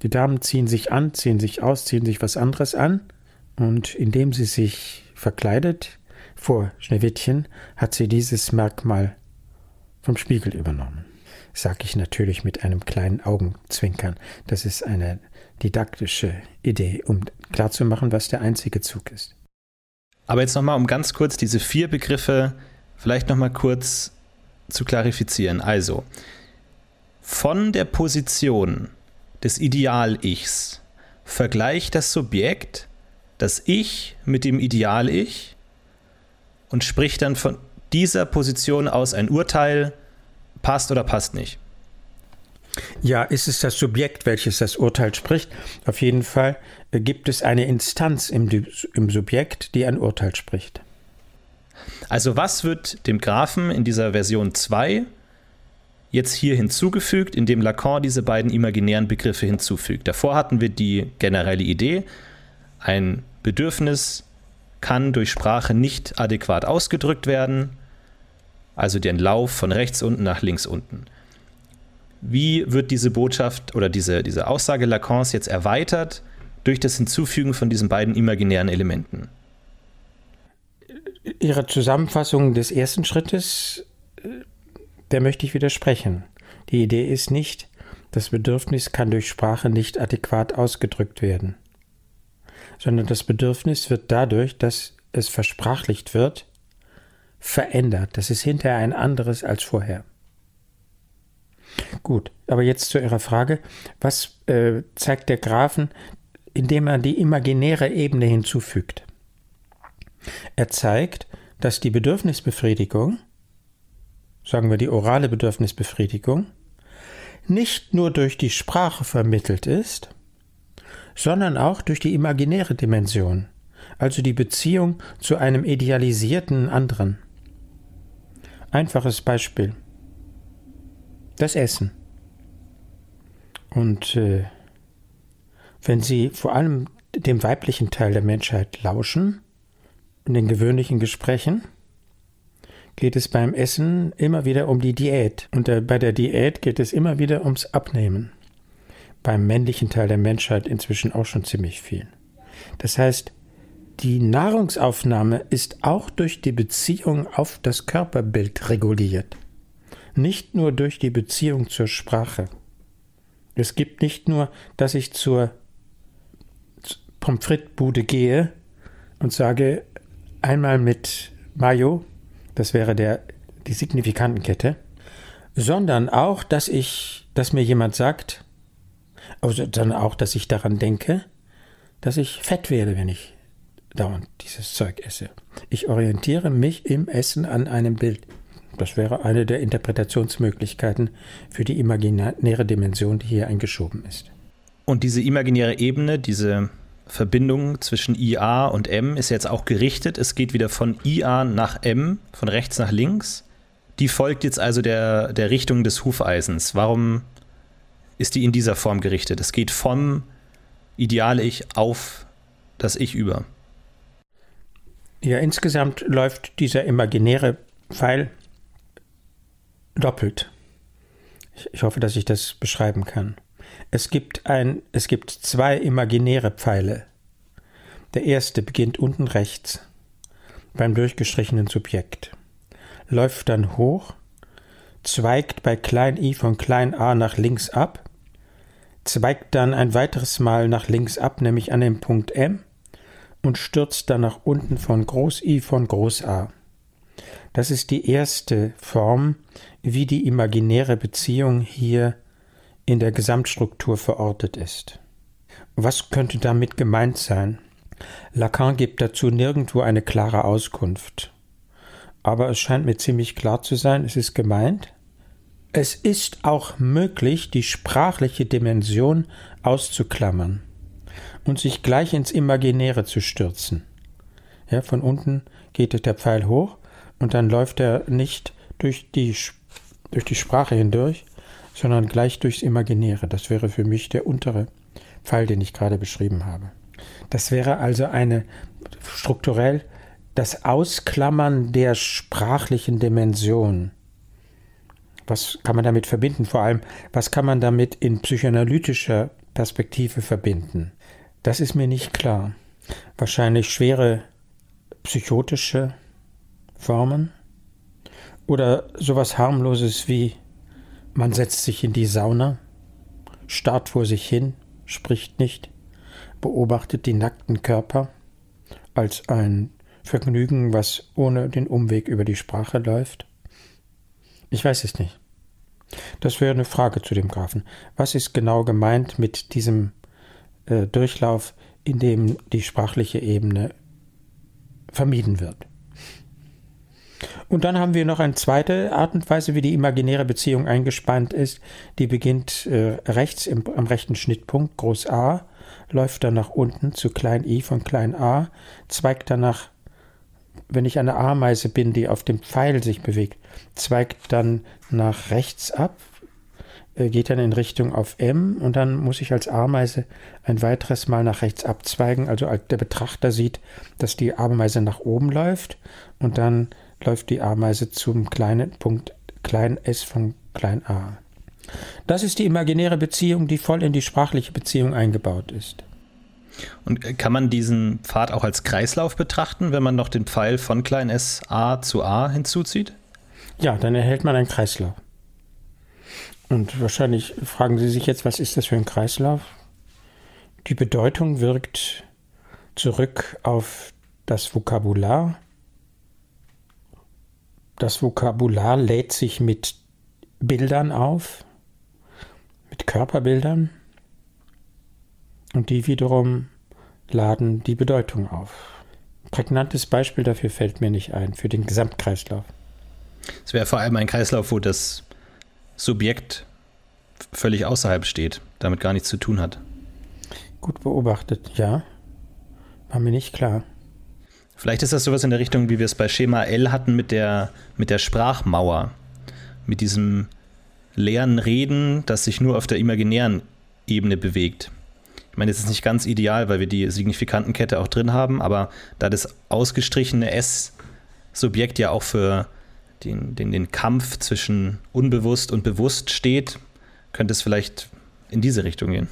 Die Damen ziehen sich an, ziehen sich aus, ziehen sich was anderes an, und indem sie sich verkleidet, vor Schneewittchen, hat sie dieses Merkmal vom Spiegel übernommen. Sag ich natürlich mit einem kleinen Augenzwinkern. Das ist eine didaktische Idee, um klarzumachen, was der einzige Zug ist. Aber jetzt nochmal, um ganz kurz diese vier Begriffe vielleicht nochmal kurz zu klarifizieren. Also, von der Position des Ideal-Ichs vergleicht das Subjekt das Ich mit dem Ideal-Ich und spricht dann von dieser Position aus ein Urteil, passt oder passt nicht. Ja, ist es das Subjekt, welches das Urteil spricht? Auf jeden Fall äh, gibt es eine Instanz im, im Subjekt, die ein Urteil spricht. Also was wird dem Graphen in dieser Version 2 jetzt hier hinzugefügt, indem Lacan diese beiden imaginären Begriffe hinzufügt? Davor hatten wir die generelle Idee, ein Bedürfnis kann durch Sprache nicht adäquat ausgedrückt werden also den Lauf von rechts unten nach links unten. Wie wird diese Botschaft oder diese, diese Aussage Lacans jetzt erweitert durch das Hinzufügen von diesen beiden imaginären Elementen? Ihre Zusammenfassung des ersten Schrittes, der möchte ich widersprechen. Die Idee ist nicht, das Bedürfnis kann durch Sprache nicht adäquat ausgedrückt werden, sondern das Bedürfnis wird dadurch, dass es versprachlicht wird, verändert. Das ist hinterher ein anderes als vorher. Gut, aber jetzt zu Ihrer Frage. Was äh, zeigt der Graphen, indem er die imaginäre Ebene hinzufügt? Er zeigt, dass die Bedürfnisbefriedigung, sagen wir die orale Bedürfnisbefriedigung, nicht nur durch die Sprache vermittelt ist, sondern auch durch die imaginäre Dimension, also die Beziehung zu einem idealisierten anderen. Einfaches Beispiel. Das Essen. Und äh, wenn Sie vor allem dem weiblichen Teil der Menschheit lauschen, in den gewöhnlichen Gesprächen, geht es beim Essen immer wieder um die Diät. Und äh, bei der Diät geht es immer wieder ums Abnehmen. Beim männlichen Teil der Menschheit inzwischen auch schon ziemlich viel. Das heißt, die Nahrungsaufnahme ist auch durch die Beziehung auf das Körperbild reguliert, nicht nur durch die Beziehung zur Sprache. Es gibt nicht nur, dass ich zur Pommes frites-Bude gehe und sage, einmal mit Mayo, das wäre der, die Signifikantenkette, sondern auch, dass ich, dass mir jemand sagt, also dann auch, dass ich daran denke, dass ich fett werde, wenn ich dauernd dieses Zeug esse. Ich orientiere mich im Essen an einem Bild. Das wäre eine der Interpretationsmöglichkeiten für die imaginäre Dimension, die hier eingeschoben ist. Und diese imaginäre Ebene, diese Verbindung zwischen IA und M ist jetzt auch gerichtet. Es geht wieder von IA nach M, von rechts nach links. Die folgt jetzt also der, der Richtung des Hufeisens. Warum ist die in dieser Form gerichtet? Es geht vom Ideal-Ich auf das Ich über. Ja, insgesamt läuft dieser imaginäre Pfeil doppelt. Ich hoffe, dass ich das beschreiben kann. Es gibt, ein, es gibt zwei imaginäre Pfeile. Der erste beginnt unten rechts beim durchgestrichenen Subjekt, läuft dann hoch, zweigt bei klein i von klein a nach links ab, zweigt dann ein weiteres Mal nach links ab, nämlich an den Punkt M, und stürzt dann nach unten von groß i von groß a. Das ist die erste Form, wie die imaginäre Beziehung hier in der Gesamtstruktur verortet ist. Was könnte damit gemeint sein? Lacan gibt dazu nirgendwo eine klare Auskunft. Aber es scheint mir ziemlich klar zu sein, es ist gemeint. Es ist auch möglich, die sprachliche Dimension auszuklammern und sich gleich ins Imaginäre zu stürzen. Ja, von unten geht der Pfeil hoch und dann läuft er nicht durch die, durch die Sprache hindurch, sondern gleich durchs Imaginäre. Das wäre für mich der untere Pfeil, den ich gerade beschrieben habe. Das wäre also eine strukturell das Ausklammern der sprachlichen Dimension. Was kann man damit verbinden? Vor allem, was kann man damit in psychoanalytischer Perspektive verbinden? Das ist mir nicht klar. Wahrscheinlich schwere psychotische Formen oder sowas harmloses wie man setzt sich in die Sauna, starrt vor sich hin, spricht nicht, beobachtet die nackten Körper als ein Vergnügen, was ohne den Umweg über die Sprache läuft? Ich weiß es nicht. Das wäre eine Frage zu dem Graphen. Was ist genau gemeint mit diesem äh, Durchlauf, in dem die sprachliche Ebene vermieden wird? Und dann haben wir noch eine zweite Art und Weise, wie die imaginäre Beziehung eingespannt ist. Die beginnt äh, rechts im, am rechten Schnittpunkt, groß A, läuft dann nach unten zu klein i von klein a, zweigt danach, wenn ich eine Ameise bin, die auf dem Pfeil sich bewegt, zweigt dann nach rechts ab, geht dann in Richtung auf M und dann muss ich als Ameise ein weiteres Mal nach rechts abzweigen. Also der Betrachter sieht, dass die Ameise nach oben läuft und dann läuft die Ameise zum kleinen Punkt klein s von klein a. Das ist die imaginäre Beziehung, die voll in die sprachliche Beziehung eingebaut ist. Und äh, kann man diesen Pfad auch als Kreislauf betrachten, wenn man noch den Pfeil von klein s a zu a hinzuzieht? Ja, dann erhält man einen Kreislauf. Und wahrscheinlich fragen Sie sich jetzt, was ist das für ein Kreislauf? Die Bedeutung wirkt zurück auf das Vokabular. Das Vokabular lädt sich mit Bildern auf, mit Körperbildern und die wiederum laden die Bedeutung auf. prägnantes Beispiel dafür fällt mir nicht ein, für den Gesamtkreislauf. Es wäre vor allem ein Kreislauf, wo das Subjekt völlig außerhalb steht, damit gar nichts zu tun hat. Gut beobachtet, ja. War mir nicht klar. Vielleicht ist das sowas in der Richtung, wie wir es bei Schema L hatten mit der, mit der Sprachmauer. Mit diesem leeren Reden, das sich nur auf der imaginären Ebene bewegt. Ich meine, das ist nicht ganz ideal, weil wir die Signifikantenkette auch drin haben, aber da das ausgestrichene S-Subjekt ja auch für den, den, den Kampf zwischen unbewusst und bewusst steht, könnte es vielleicht in diese Richtung gehen.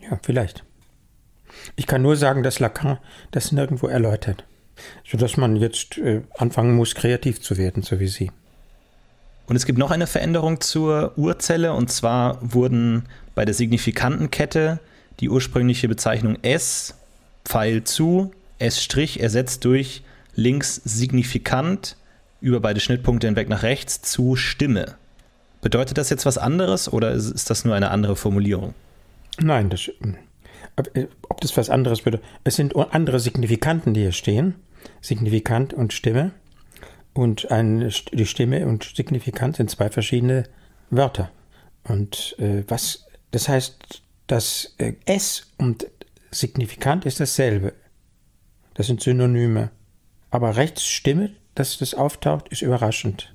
Ja, vielleicht. Ich kann nur sagen, dass Lacan das nirgendwo erläutert, sodass man jetzt äh, anfangen muss, kreativ zu werden, so wie Sie. Und es gibt noch eine Veränderung zur Urzelle, und zwar wurden bei der Signifikantenkette die ursprüngliche Bezeichnung S, Pfeil zu, S' ersetzt durch links signifikant über beide Schnittpunkte hinweg nach rechts zu Stimme. Bedeutet das jetzt was anderes oder ist das nur eine andere Formulierung? Nein, das, äh, ob das was anderes bedeutet. Es sind andere Signifikanten, die hier stehen. Signifikant und Stimme. Und ein, die Stimme und Signifikant sind zwei verschiedene Wörter. Und äh, was, das heißt, das äh, S und Signifikant ist dasselbe. Das sind Synonyme. Aber rechts Stimme, dass das auftaucht, ist überraschend.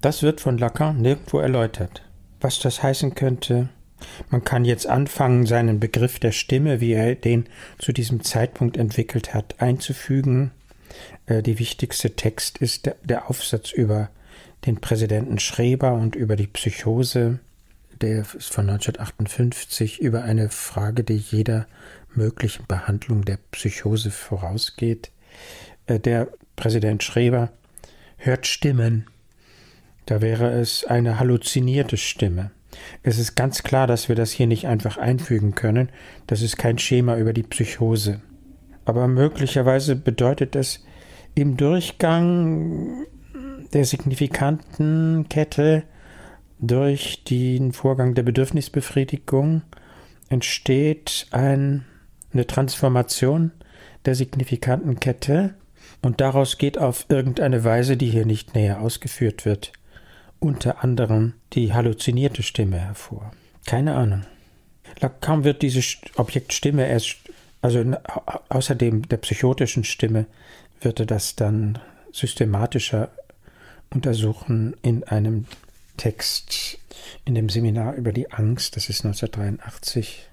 Das wird von Lacan nirgendwo erläutert. Was das heißen könnte, Man kann jetzt anfangen, seinen Begriff der Stimme, wie er den zu diesem Zeitpunkt entwickelt hat, einzufügen. Äh, die wichtigste Text ist der Aufsatz über den Präsidenten Schreber und über die Psychose. Der ist von 1958 über eine Frage, die jeder möglichen Behandlung der Psychose vorausgeht. Äh, der Präsident Schreber hört Stimmen. Da wäre es eine halluzinierte Stimme. Es ist ganz klar, dass wir das hier nicht einfach einfügen können. Das ist kein Schema über die Psychose. Aber möglicherweise bedeutet es im Durchgang der signifikanten Kette durch den Vorgang der Bedürfnisbefriedigung entsteht ein, eine Transformation der signifikanten Kette und daraus geht auf irgendeine Weise, die hier nicht näher ausgeführt wird, unter anderem die halluzinierte Stimme hervor. Keine Ahnung. Kaum wird diese Objektstimme erst, also außerdem der psychotischen Stimme, wird er das dann systematischer untersuchen in einem Text in dem Seminar über die Angst, das ist 1983.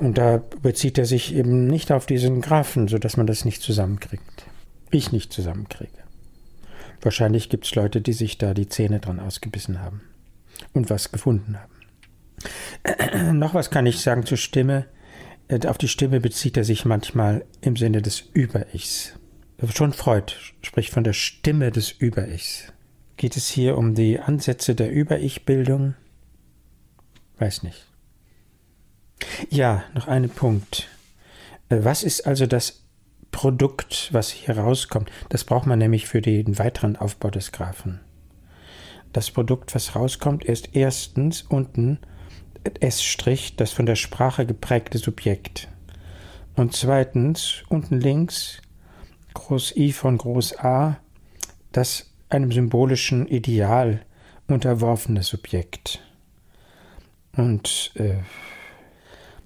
Und da bezieht er sich eben nicht auf diesen Graphen, sodass man das nicht zusammenkriegt. Ich nicht zusammenkriege. Wahrscheinlich gibt es Leute, die sich da die Zähne dran ausgebissen haben und was gefunden haben. <clears throat> Noch was kann ich sagen zur Stimme. Äh, auf die Stimme bezieht er sich manchmal im Sinne des Über-Ichs. Schon Freud spricht von der Stimme des Über-Ichs. Geht es hier um die Ansätze der Über-Ich-Bildung? Weiß nicht. Ja, noch ein Punkt. Äh, was ist also das Produkt, was hier rauskommt. Das braucht man nämlich für den weiteren Aufbau des Graphen. Das Produkt, was rauskommt, ist erstens unten S', das von der Sprache geprägte Subjekt. Und zweitens unten links Groß I von Groß A, das einem symbolischen Ideal unterworfene Subjekt. Und äh,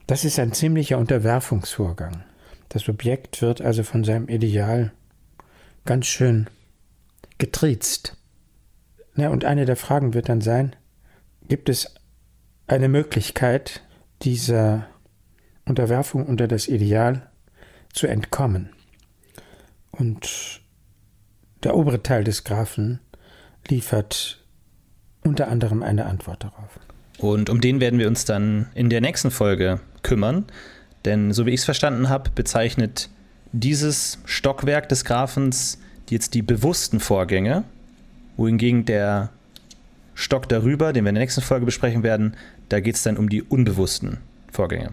das ist ein ziemlicher Unterwerfungsvorgang. Das Objekt wird also von seinem Ideal ganz schön getriezt. Ja, und eine der Fragen wird dann sein, gibt es eine Möglichkeit, dieser Unterwerfung unter das Ideal zu entkommen? Und der obere Teil des Graphen liefert unter anderem eine Antwort darauf. Und um den werden wir uns dann in der nächsten Folge kümmern. Denn so wie ich es verstanden habe, bezeichnet dieses Stockwerk des Graphens jetzt die bewussten Vorgänge, wohingegen der Stock darüber, den wir in der nächsten Folge besprechen werden, da geht es dann um die unbewussten Vorgänge.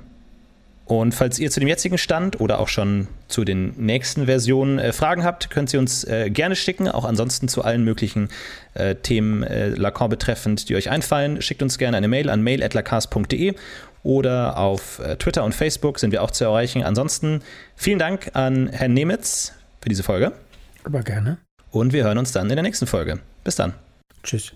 Und falls ihr zu dem jetzigen Stand oder auch schon zu den nächsten Versionen äh, Fragen habt, könnt ihr uns äh, gerne schicken. Auch ansonsten zu allen möglichen äh, Themen äh, Lacan betreffend, die euch einfallen. Schickt uns gerne eine Mail an mail.lacars.de oder auf äh, Twitter und Facebook sind wir auch zu erreichen. Ansonsten vielen Dank an Herrn Nemitz für diese Folge. Aber gerne. Und wir hören uns dann in der nächsten Folge. Bis dann. Tschüss.